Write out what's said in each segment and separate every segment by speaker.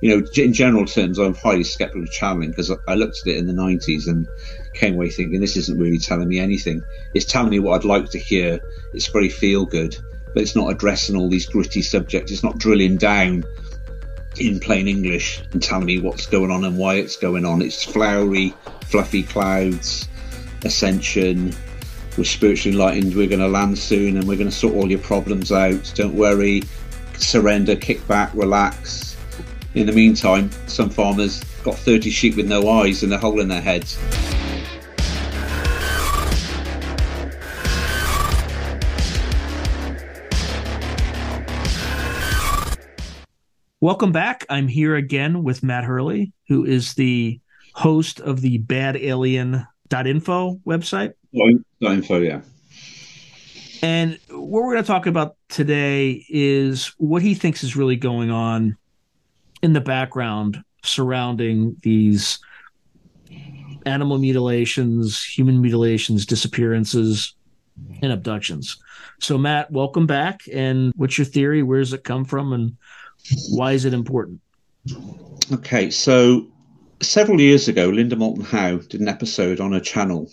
Speaker 1: you know, in general terms, I'm highly skeptical of channeling because I looked at it in the 90s and came away thinking this isn't really telling me anything. It's telling me what I'd like to hear. It's very feel good, but it's not addressing all these gritty subjects. It's not drilling down in plain English and telling me what's going on and why it's going on. It's flowery, fluffy clouds, ascension. We're spiritually enlightened. We're going to land soon and we're going to sort all your problems out. Don't worry. Surrender, kick back, relax. In the meantime, some farmers got 30 sheep with no eyes and a hole in their heads.
Speaker 2: Welcome back. I'm here again with Matt Hurley, who is the host of the badaliens.info website.
Speaker 1: Info, yeah.
Speaker 2: And what we're going to talk about today is what he thinks is really going on in the background surrounding these animal mutilations, human mutilations, disappearances, and abductions. So, Matt, welcome back. And what's your theory? Where does it come from? And why is it important?
Speaker 1: Okay, so several years ago, Linda Moulton Howe did an episode on her channel,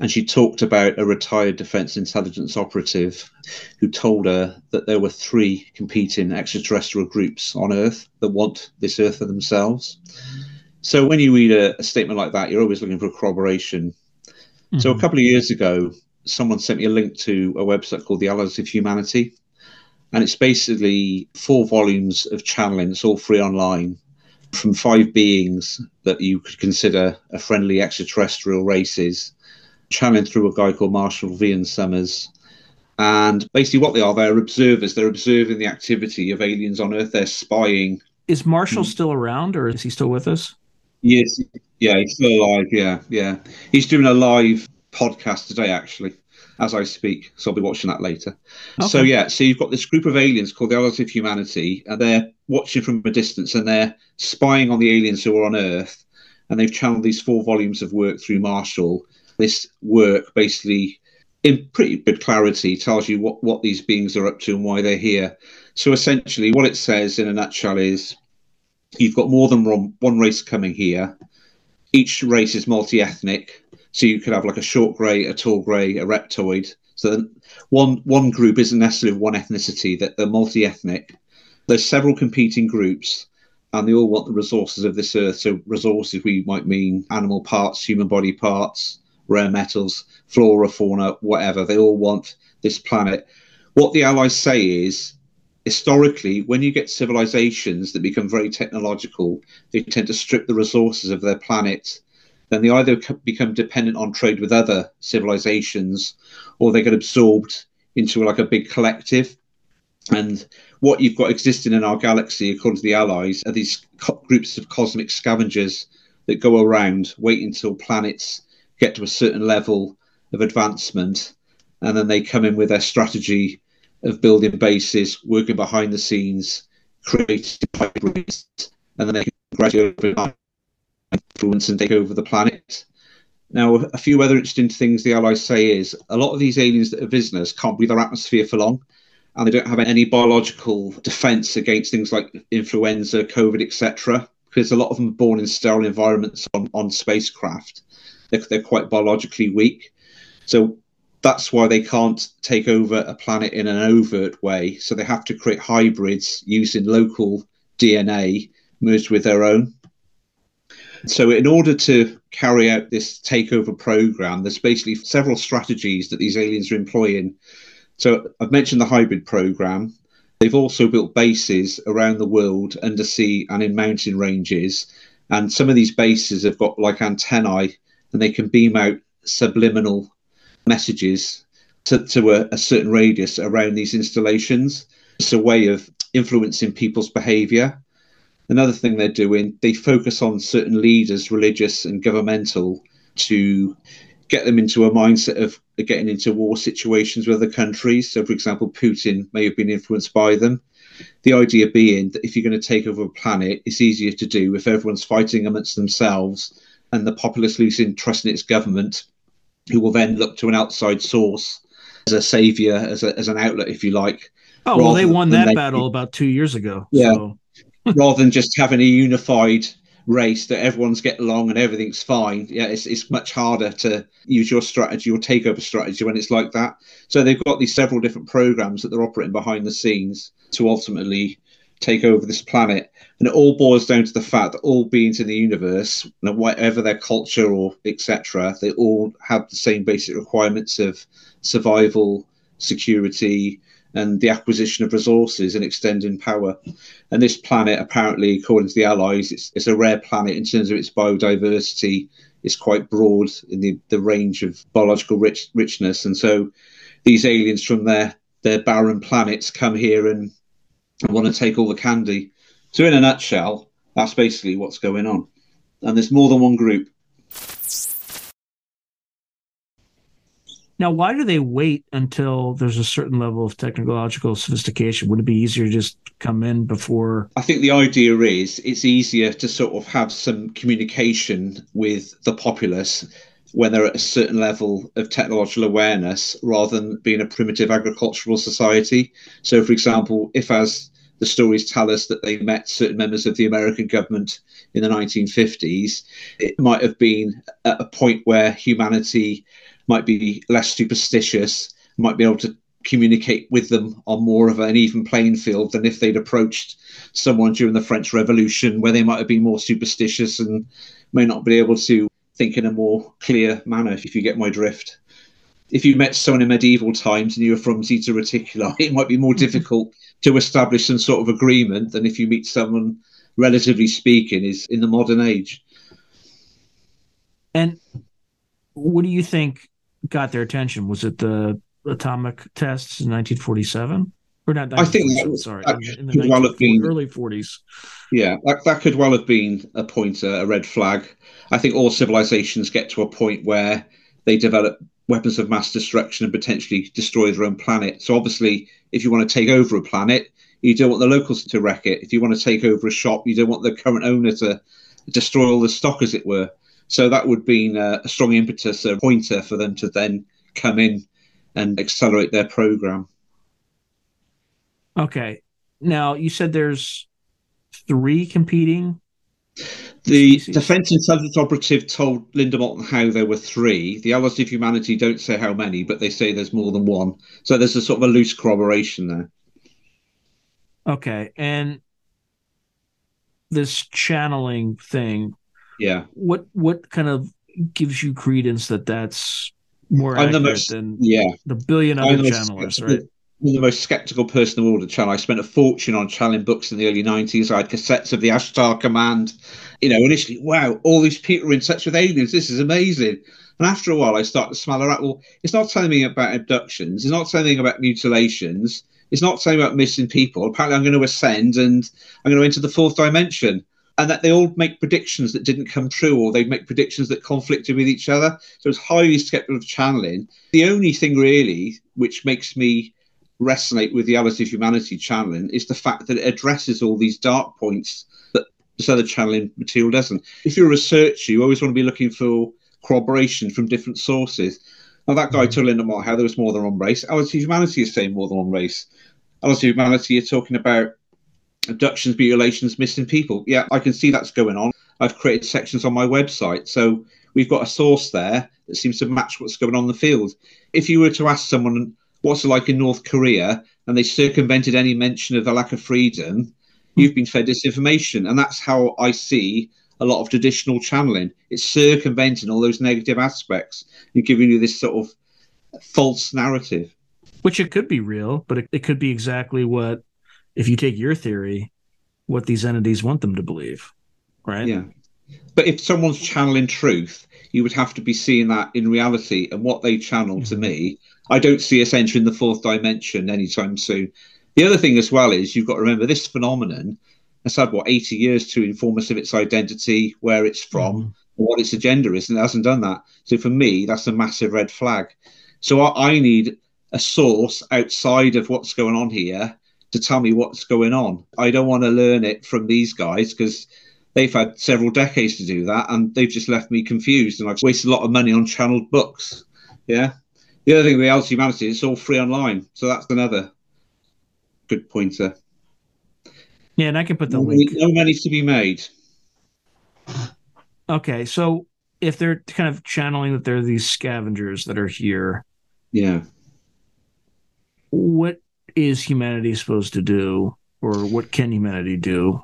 Speaker 1: and she talked about a retired Defence Intelligence operative who told her that there were three competing extraterrestrial groups on Earth that want this Earth for themselves. So when you read a, a statement like that, you're always looking for corroboration. Mm-hmm. So a couple of years ago, someone sent me a link to a website called the Allies of Humanity and it's basically four volumes of channeling. It's all free online from five beings that you could consider a friendly extraterrestrial races, channeling through a guy called Marshall Vian Summers. And basically, what they are, they're observers. They're observing the activity of aliens on Earth. They're spying.
Speaker 2: Is Marshall hmm. still around, or is he still with us?
Speaker 1: Yes, yeah, he's still alive. Yeah, yeah. He's doing a live podcast today, actually as I speak. So I'll be watching that later. Okay. So yeah, so you've got this group of aliens called the Allies of Humanity, and they're watching from a distance and they're spying on the aliens who are on Earth. And they've channeled these four volumes of work through Marshall. This work basically, in pretty good clarity, tells you what, what these beings are up to and why they're here. So essentially, what it says in a nutshell is you've got more than one, one race coming here. Each race is multi ethnic so you could have like a short grey, a tall grey, a reptoid. So one one group isn't necessarily one ethnicity; that they're multi-ethnic. There's several competing groups, and they all want the resources of this earth. So resources we might mean animal parts, human body parts, rare metals, flora, fauna, whatever. They all want this planet. What the Allies say is historically, when you get civilizations that become very technological, they tend to strip the resources of their planet then they either become dependent on trade with other civilizations or they get absorbed into like a big collective. And what you've got existing in our galaxy, according to the Allies, are these co- groups of cosmic scavengers that go around, wait until planets get to a certain level of advancement, and then they come in with their strategy of building bases, working behind the scenes, creating hybrids, and then they can gradually influence and take over the planet. Now, a few other interesting things the Allies say is a lot of these aliens that are visitors can't breathe our atmosphere for long, and they don't have any biological defense against things like influenza, COVID, etc. Because a lot of them are born in sterile environments on, on spacecraft. They're, they're quite biologically weak. So that's why they can't take over a planet in an overt way. So they have to create hybrids using local DNA merged with their own. So, in order to carry out this takeover program, there's basically several strategies that these aliens are employing. So, I've mentioned the hybrid program. They've also built bases around the world, undersea and in mountain ranges. And some of these bases have got like antennae and they can beam out subliminal messages to, to a, a certain radius around these installations. It's a way of influencing people's behavior another thing they're doing, they focus on certain leaders, religious and governmental, to get them into a mindset of getting into war situations with other countries. So, for example, Putin may have been influenced by them. The idea being that if you're going to take over a planet, it's easier to do if everyone's fighting amongst themselves and the populace losing trust in its government, who will then look to an outside source as a savior, as, a, as an outlet, if you like.
Speaker 2: Oh, well, they won that they, battle about two years ago.
Speaker 1: Yeah. So rather than just having a unified race that everyone's getting along and everything's fine. Yeah, it's, it's much harder to use your strategy your takeover strategy when it's like that. So they've got these several different programs that they're operating behind the scenes to ultimately take over this planet. And it all boils down to the fact that all beings in the universe, whatever their culture or etc., they all have the same basic requirements of survival, security, and the acquisition of resources and extending power. And this planet, apparently, according to the Allies, it's, it's a rare planet in terms of its biodiversity. It's quite broad in the, the range of biological rich, richness. And so these aliens from their, their barren planets come here and want to take all the candy. So, in a nutshell, that's basically what's going on. And there's more than one group.
Speaker 2: Now, why do they wait until there's a certain level of technological sophistication? Would it be easier to just come in before?
Speaker 1: I think the idea is it's easier to sort of have some communication with the populace when they're at a certain level of technological awareness rather than being a primitive agricultural society. So, for example, if as the stories tell us that they met certain members of the American government in the 1950s, it might have been at a point where humanity might be less superstitious, might be able to communicate with them on more of an even playing field than if they'd approached someone during the French Revolution, where they might have been more superstitious and may not be able to think in a more clear manner, if you get my drift. If you met someone in medieval times and you were from Zeta Reticuli, it might be more difficult to establish some sort of agreement than if you meet someone, relatively speaking, is in the modern age.
Speaker 2: And what do you think got their attention? Was it the atomic tests in 1947? Or not?
Speaker 1: I think that, sorry, that in, in the could well have been
Speaker 2: early 40s.
Speaker 1: Yeah, that, that could well have been a pointer, a red flag. I think all civilizations get to a point where they develop weapons of mass destruction and potentially destroy their own planet. So obviously, if you want to take over a planet, you don't want the locals to wreck it. If you want to take over a shop, you don't want the current owner to destroy all the stock, as it were. So that would be a, a strong impetus, a pointer for them to then come in and accelerate their program.
Speaker 2: Okay. Now you said there's three competing.
Speaker 1: The species? Defence Intelligence Operative told Linda Moulton Howe there were three. The Allies of Humanity don't say how many, but they say there's more than one. So there's a sort of a loose corroboration there.
Speaker 2: Okay. And this channeling thing,
Speaker 1: yeah.
Speaker 2: What what kind of gives you credence that that's more I'm accurate most, than
Speaker 1: yeah.
Speaker 2: the billion other channelers, right?
Speaker 1: The most skeptical person in the world at channel. I spent a fortune on channeling books in the early 90s. I had cassettes of the Ashtar Command. You know, initially, wow, all these people are in touch with aliens. This is amazing. And after a while, I started to smell around. Well, it's not telling me about abductions. It's not telling me about mutilations. It's not saying about missing people. Apparently, I'm going to ascend and I'm going to enter the fourth dimension and that they all make predictions that didn't come true or they make predictions that conflicted with each other. So it's highly skeptical of channeling. The only thing really which makes me resonate with the Allies of Humanity channeling is the fact that it addresses all these dark points that this other channeling material doesn't. If you're a researcher, you always want to be looking for corroboration from different sources. Now, that guy told Linda Moulton Howe there was more than one race. Allies of Humanity is saying more than one race. Allies of Humanity are talking about abductions, mutilations, missing people. Yeah, I can see that's going on. I've created sections on my website. So we've got a source there that seems to match what's going on in the field. If you were to ask someone what's it like in North Korea and they circumvented any mention of the lack of freedom, you've been fed disinformation. And that's how I see a lot of traditional channeling. It's circumventing all those negative aspects and giving you this sort of false narrative.
Speaker 2: Which it could be real, but it, it could be exactly what if you take your theory, what these entities want them to believe, right?
Speaker 1: Yeah. But if someone's channeling truth, you would have to be seeing that in reality. And what they channel mm-hmm. to me, I don't see us entering the fourth dimension anytime soon. The other thing as well is you've got to remember this phenomenon has had what 80 years to inform us of its identity, where it's from, mm. what its agenda is, and it hasn't done that. So for me, that's a massive red flag. So I, I need a source outside of what's going on here to tell me what's going on. I don't want to learn it from these guys because they've had several decades to do that and they've just left me confused and I've wasted a lot of money on channeled books. Yeah. The other thing with of Humanity, it's all free online. So that's another good pointer.
Speaker 2: Yeah, and I can put the
Speaker 1: no
Speaker 2: link.
Speaker 1: Money, no money to be made.
Speaker 2: Yeah, and I can put the
Speaker 1: no
Speaker 2: link.
Speaker 1: Money, no money to be made.
Speaker 2: Okay, so if they're kind of channeling that they're these scavengers that are here,
Speaker 1: yeah,
Speaker 2: what is humanity supposed to do, or what can humanity do?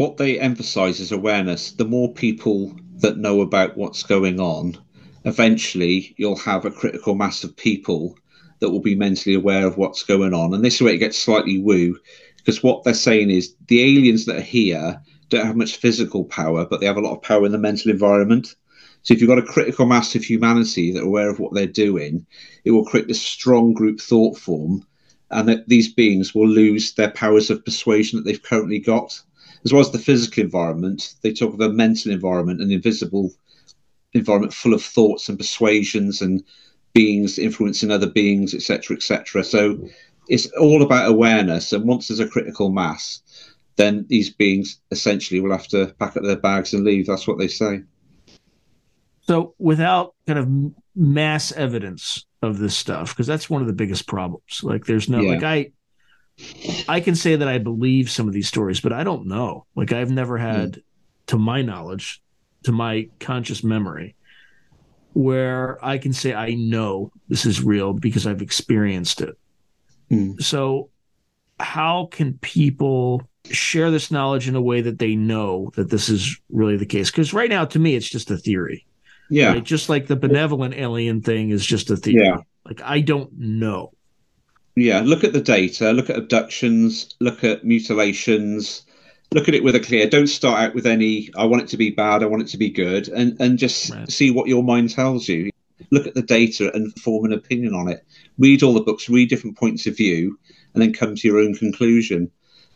Speaker 1: What they emphasize is awareness. The more people that know about what's going on, eventually you'll have a critical mass of people that will be mentally aware of what's going on. And this is where it gets slightly woo, because what they're saying is the aliens that are here don't have much physical power, but they have a lot of power in the mental environment. So if you've got a critical mass of humanity that are aware of what they're doing, it will create this strong group thought form, and that these beings will lose their powers of persuasion that they've currently got. As well as the physical environment, they talk of a mental environment, an invisible environment full of thoughts and persuasions and beings influencing other beings, etc., etc. So it's all about awareness. And once there's a critical mass, then these beings essentially will have to pack up their bags and leave. That's what they say.
Speaker 2: So, without kind of mass evidence of this stuff, because that's one of the biggest problems. Like, there's no yeah. like I, I can say that I believe some of these stories, but I don't know. Like, I've never had, mm. to my knowledge, to my conscious memory, where I can say I know this is real because I've experienced it. Mm. So, how can people share this knowledge in a way that they know that this is really the case? Because right now, to me, it's just a theory.
Speaker 1: Yeah.
Speaker 2: Right? Just like the benevolent alien thing is just a theory.
Speaker 1: Yeah.
Speaker 2: Like, I don't know.
Speaker 1: Yeah. Look at the data, look at abductions, look at mutilations, look at it with a clear don't start out with any i want it to be bad i want it to be good and and just right. see what your mind tells you look at the data and form an opinion on it read all the books read different points of view and then come to your own conclusion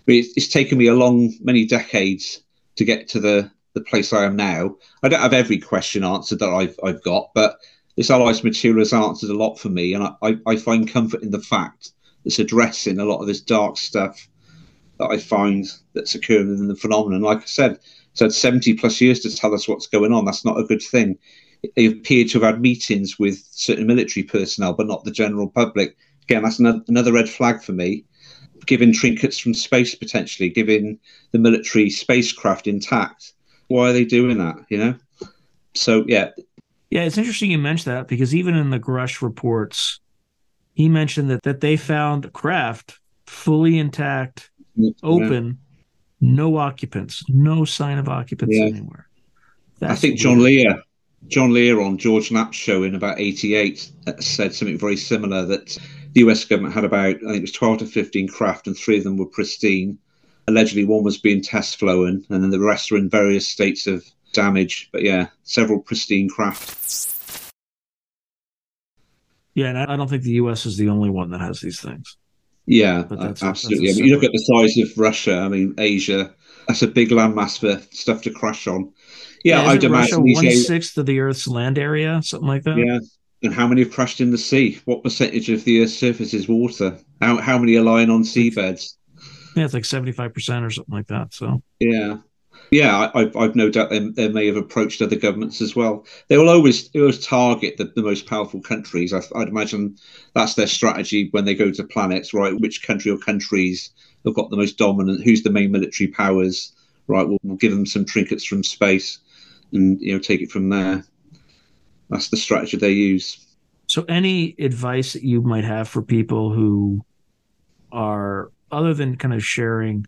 Speaker 1: it's, it's taken me a long many decades to get to the the place i am now i don't have every question answered that i've i've got but this allies material has answered a lot for me and I, I, find comfort in the fact that's addressing a lot of this dark stuff that I find that's occurring in the phenomenon. Like I said, it's had 70 plus years to tell us what's going on. That's not a good thing. They appear to have had meetings with certain military personnel, but not the general public. Again, that's another red flag for me. Giving trinkets from space potentially, giving the military spacecraft intact. Why are they doing that? You know? So, yeah.
Speaker 2: Yeah, it's interesting you mentioned that because even in the Grusch reports, he mentioned that, that they found craft fully intact open, yeah. no occupants, no sign of occupants yeah. anywhere.
Speaker 1: That's I think John Lear, John Lear on George Knapp's show in about '88 uh, said something very similar that the US government had about I think it was 12 to 15 craft, and three of them were pristine. Allegedly, one was being test flown, and then the rest were in various states of damage. But yeah, several pristine craft.
Speaker 2: Yeah, and I don't think the U.S. is the only one that has these things.
Speaker 1: Yeah, absolutely. I mean, you look at the size of Russia. I mean, Asia. That's a big landmass for stuff to crash on. Yeah,
Speaker 2: yeah I'd imagine one sixth of the Earth's land area, something like that.
Speaker 1: Yeah, and how many have crashed in the sea? What percentage of the Earth's surface is water? How how many are lying on seabeds?
Speaker 2: Yeah, it's like seventy five percent or something like that. So
Speaker 1: yeah, yeah, I, have I've no doubt they, they may have approached other governments as well. They will always always target the, the most powerful countries. I, would imagine that's their strategy when they go to planets, right? Which country or countries have got the most dominant? Who's the main military powers? Right, we'll, we'll give them some trinkets from space, and you know take it from there. That's the strategy they use.
Speaker 2: So, any advice that you might have for people who are other than kind of sharing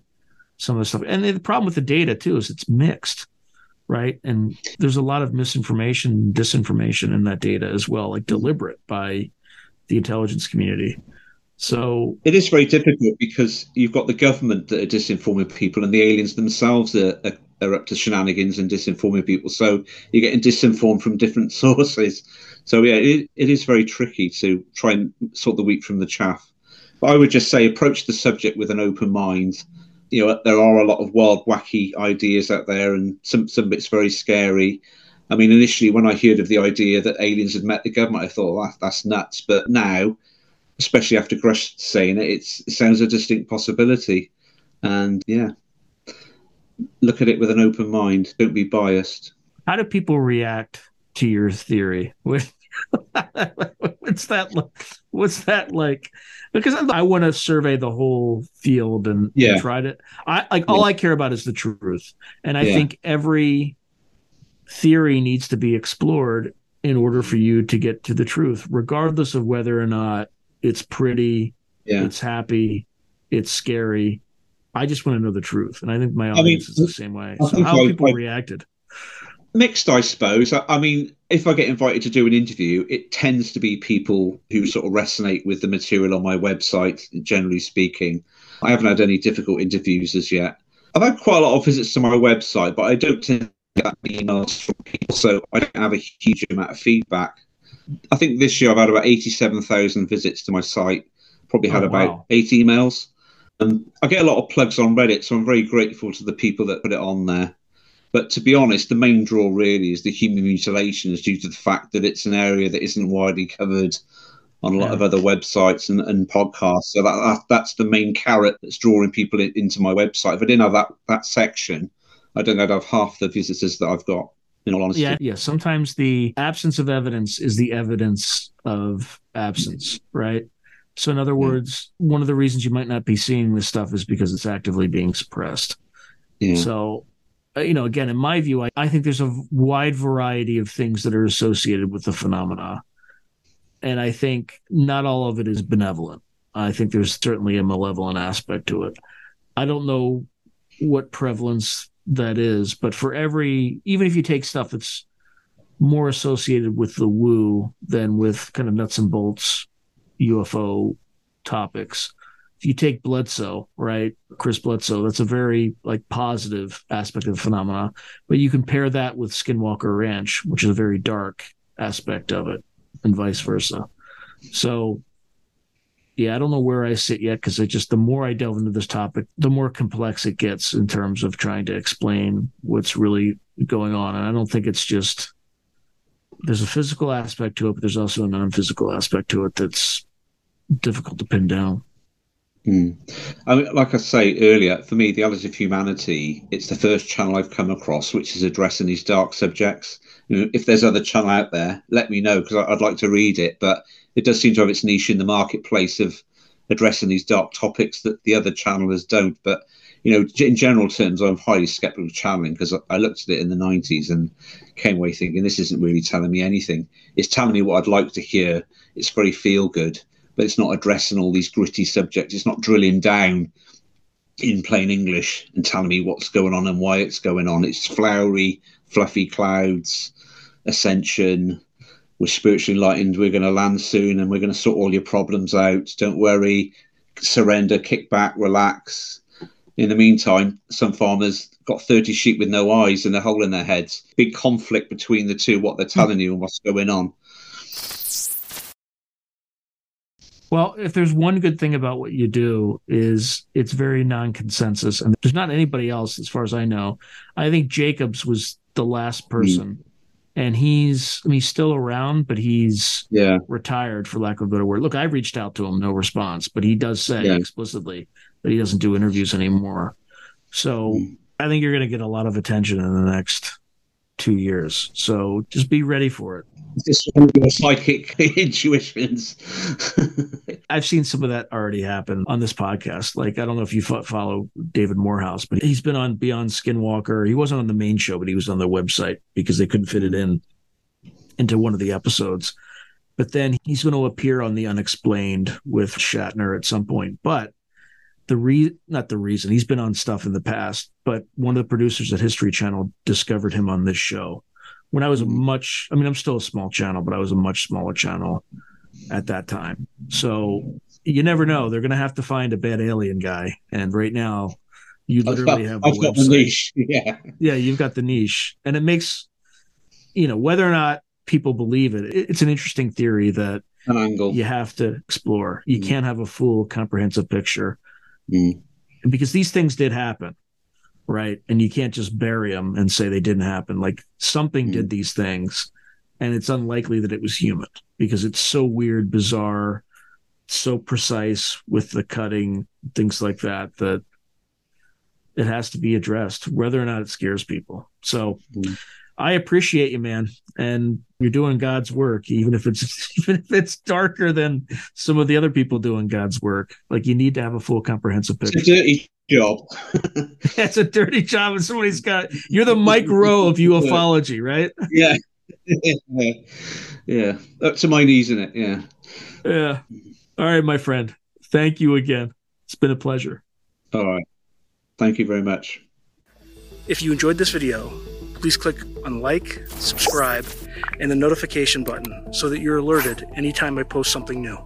Speaker 2: some of the stuff. And the problem with the data too is it's mixed, right? And there's a lot of misinformation, disinformation in that data as well, like deliberate by the intelligence community. So
Speaker 1: it is very difficult because you've got the government that are disinforming people, and the aliens themselves are, are, are up to shenanigans and disinforming people. So you're getting disinformed from different sources. So yeah, it, it is very tricky to try and sort the wheat from the chaff. But I would just say approach the subject with an open mind you know there are a lot of wild, wacky ideas out there, and some some bits very scary. I mean, initially when I heard of the idea that aliens had met the government, I thought well, that's nuts. But now, especially after Grusch saying it, it sounds a distinct possibility. And yeah, look at it with an open mind. Don't be biased.
Speaker 2: How do people react to your theory? what's that like? What's that like? Because I want to survey the whole field and,
Speaker 1: yeah.
Speaker 2: and try to. I like all I care about is the truth, and I yeah. think every theory needs to be explored in order for you to get to the truth, regardless of whether or not it's pretty,
Speaker 1: yeah.
Speaker 2: it's happy, it's scary. I just want to know the truth, and I think my audience I mean, is the same way. So how I, people I, reacted?
Speaker 1: Mixed, I suppose. I mean, if I get invited to do an interview, it tends to be people who sort of resonate with the material on my website. Generally speaking, I haven't had any difficult interviews as yet. I've had quite a lot of visits to my website, but I don't tend get emails from people, so I don't have a huge amount of feedback. I think this year I've had about 87,000 visits to my site, probably had oh, about wow. eight emails. And I get a lot of plugs on Reddit, so I'm very grateful to the people that put it on there. But to be honest, the main draw really is the human mutilations due to the fact that it's an area that isn't widely covered on a lot yeah. of other websites and, and podcasts. So that, that, that's the main carrot that's drawing people in, into my website. If I didn't have that that section, I don't know I'd have half the visitors that I've got. In all honesty,
Speaker 2: yeah, yeah. Sometimes the absence of evidence is the evidence of absence, right? So, in other yeah. words, one of the reasons you might not be seeing this stuff is because it's actively being suppressed. Yeah. So, Uh, you know, again, in my view, I, I think there's a wide variety of things that are associated with the phenomena. And I think not all of it is benevolent. I think there's certainly a malevolent aspect to it. I don't know what prevalence that is. But for every, even if you take stuff that's more associated with the woo than with kind of nuts and bolts UFO topics, you take Bledsoe, right, Chris Bledsoe, that's a very like positive aspect of the phenomena. But you compare that with Skinwalker Ranch, which is a very dark aspect of it, and vice versa. So yeah, I don't know where I sit yet because I just the more I delve into this topic, the more complex it gets in terms of trying to explain what's really going on. And I don't think it's just there's a physical aspect to it, but there's also a non-physical aspect to it that's difficult to pin down.
Speaker 1: Mm. I mean, like I say earlier, for me, the Others of Humanity, it's the first channel I've come across which is addressing these dark subjects. You know, if there's other channel out there, let me know because I'd like to read it. But it does seem to have its niche in the marketplace of addressing these dark topics that the other channelers don't. But you know, in general terms, I'm highly skeptical of channeling because I looked at it in the 90s and came away thinking this isn't really telling me anything. It's telling me what I'd like to hear. It's very feel good, but it's not addressing all these gritty subjects. It's not drilling down in plain English and telling me what's going on and why it's going on. It's flowery, fluffy clouds, ascension, we're spiritually enlightened. We're going to land soon and we're going to sort all your problems out. Don't worry, surrender, kick back, relax. In the meantime, some farmers got 30 sheep with no eyes and a hole in their heads. Big conflict between the two, what they're telling you and what's going on.
Speaker 2: Well, if there's one good thing about what you do is it's very non-consensus and there's not anybody else as far as I know. I think Jacobs was the last person mm and he's I mean, he's still around, but he's
Speaker 1: yeah
Speaker 2: retired for lack of a better word. Look, I reached out to him, no response, but he does say yeah. explicitly that he doesn't do interviews anymore. So mm. I think you're going to get a lot of attention in the next two years. So just be ready for it.
Speaker 1: Just your psychic intuitions.
Speaker 2: I've seen some of that already happen on this podcast. Like, I don't know if you follow David Morehouse, but he's been on Beyond Skinwalker. He wasn't on the main show, but he was on the website because they couldn't fit it in into one of the episodes. But then he's going to appear on the Unexplained with Shatner at some point. But the re not the reason he's been on stuff in the past, but one of the producers at History Channel discovered him on this show when I was a mm-hmm. much I mean I'm still a small channel, but I was a much smaller channel at that time. So you never know. They're gonna have to find a bad alien guy. And right now you literally have
Speaker 1: I've got the niche. Yeah.
Speaker 2: Yeah, you've got the niche. And it makes you know, whether or not people believe it, it's an interesting theory that
Speaker 1: an angle
Speaker 2: you have to explore. You mm. can't have a full comprehensive picture
Speaker 1: Mm.
Speaker 2: Because these things did happen, right? And you can't just bury them and say they didn't happen. Like something mm. did these things, and it's unlikely that it was human because it's so weird, bizarre, so precise with the cutting, things like that, that it has to be addressed, whether or not it scares people. So, mm. I appreciate you, man, and you're doing God's work, even if it's even if it's darker than some of the other people doing God's work. Like you need to have a full comprehensive picture.
Speaker 1: It's a dirty job.
Speaker 2: That's a dirty job, and somebody's got. You're the Mike Rowe of ufology, right?
Speaker 1: Yeah, yeah, yeah. Up to my knees in it. Yeah,
Speaker 2: yeah. All right, my friend. Thank you again. It's been a pleasure.
Speaker 1: All right. Thank you very much.
Speaker 2: If you enjoyed this video, please click on like, subscribe, and the notification button so that you're alerted anytime I post something new.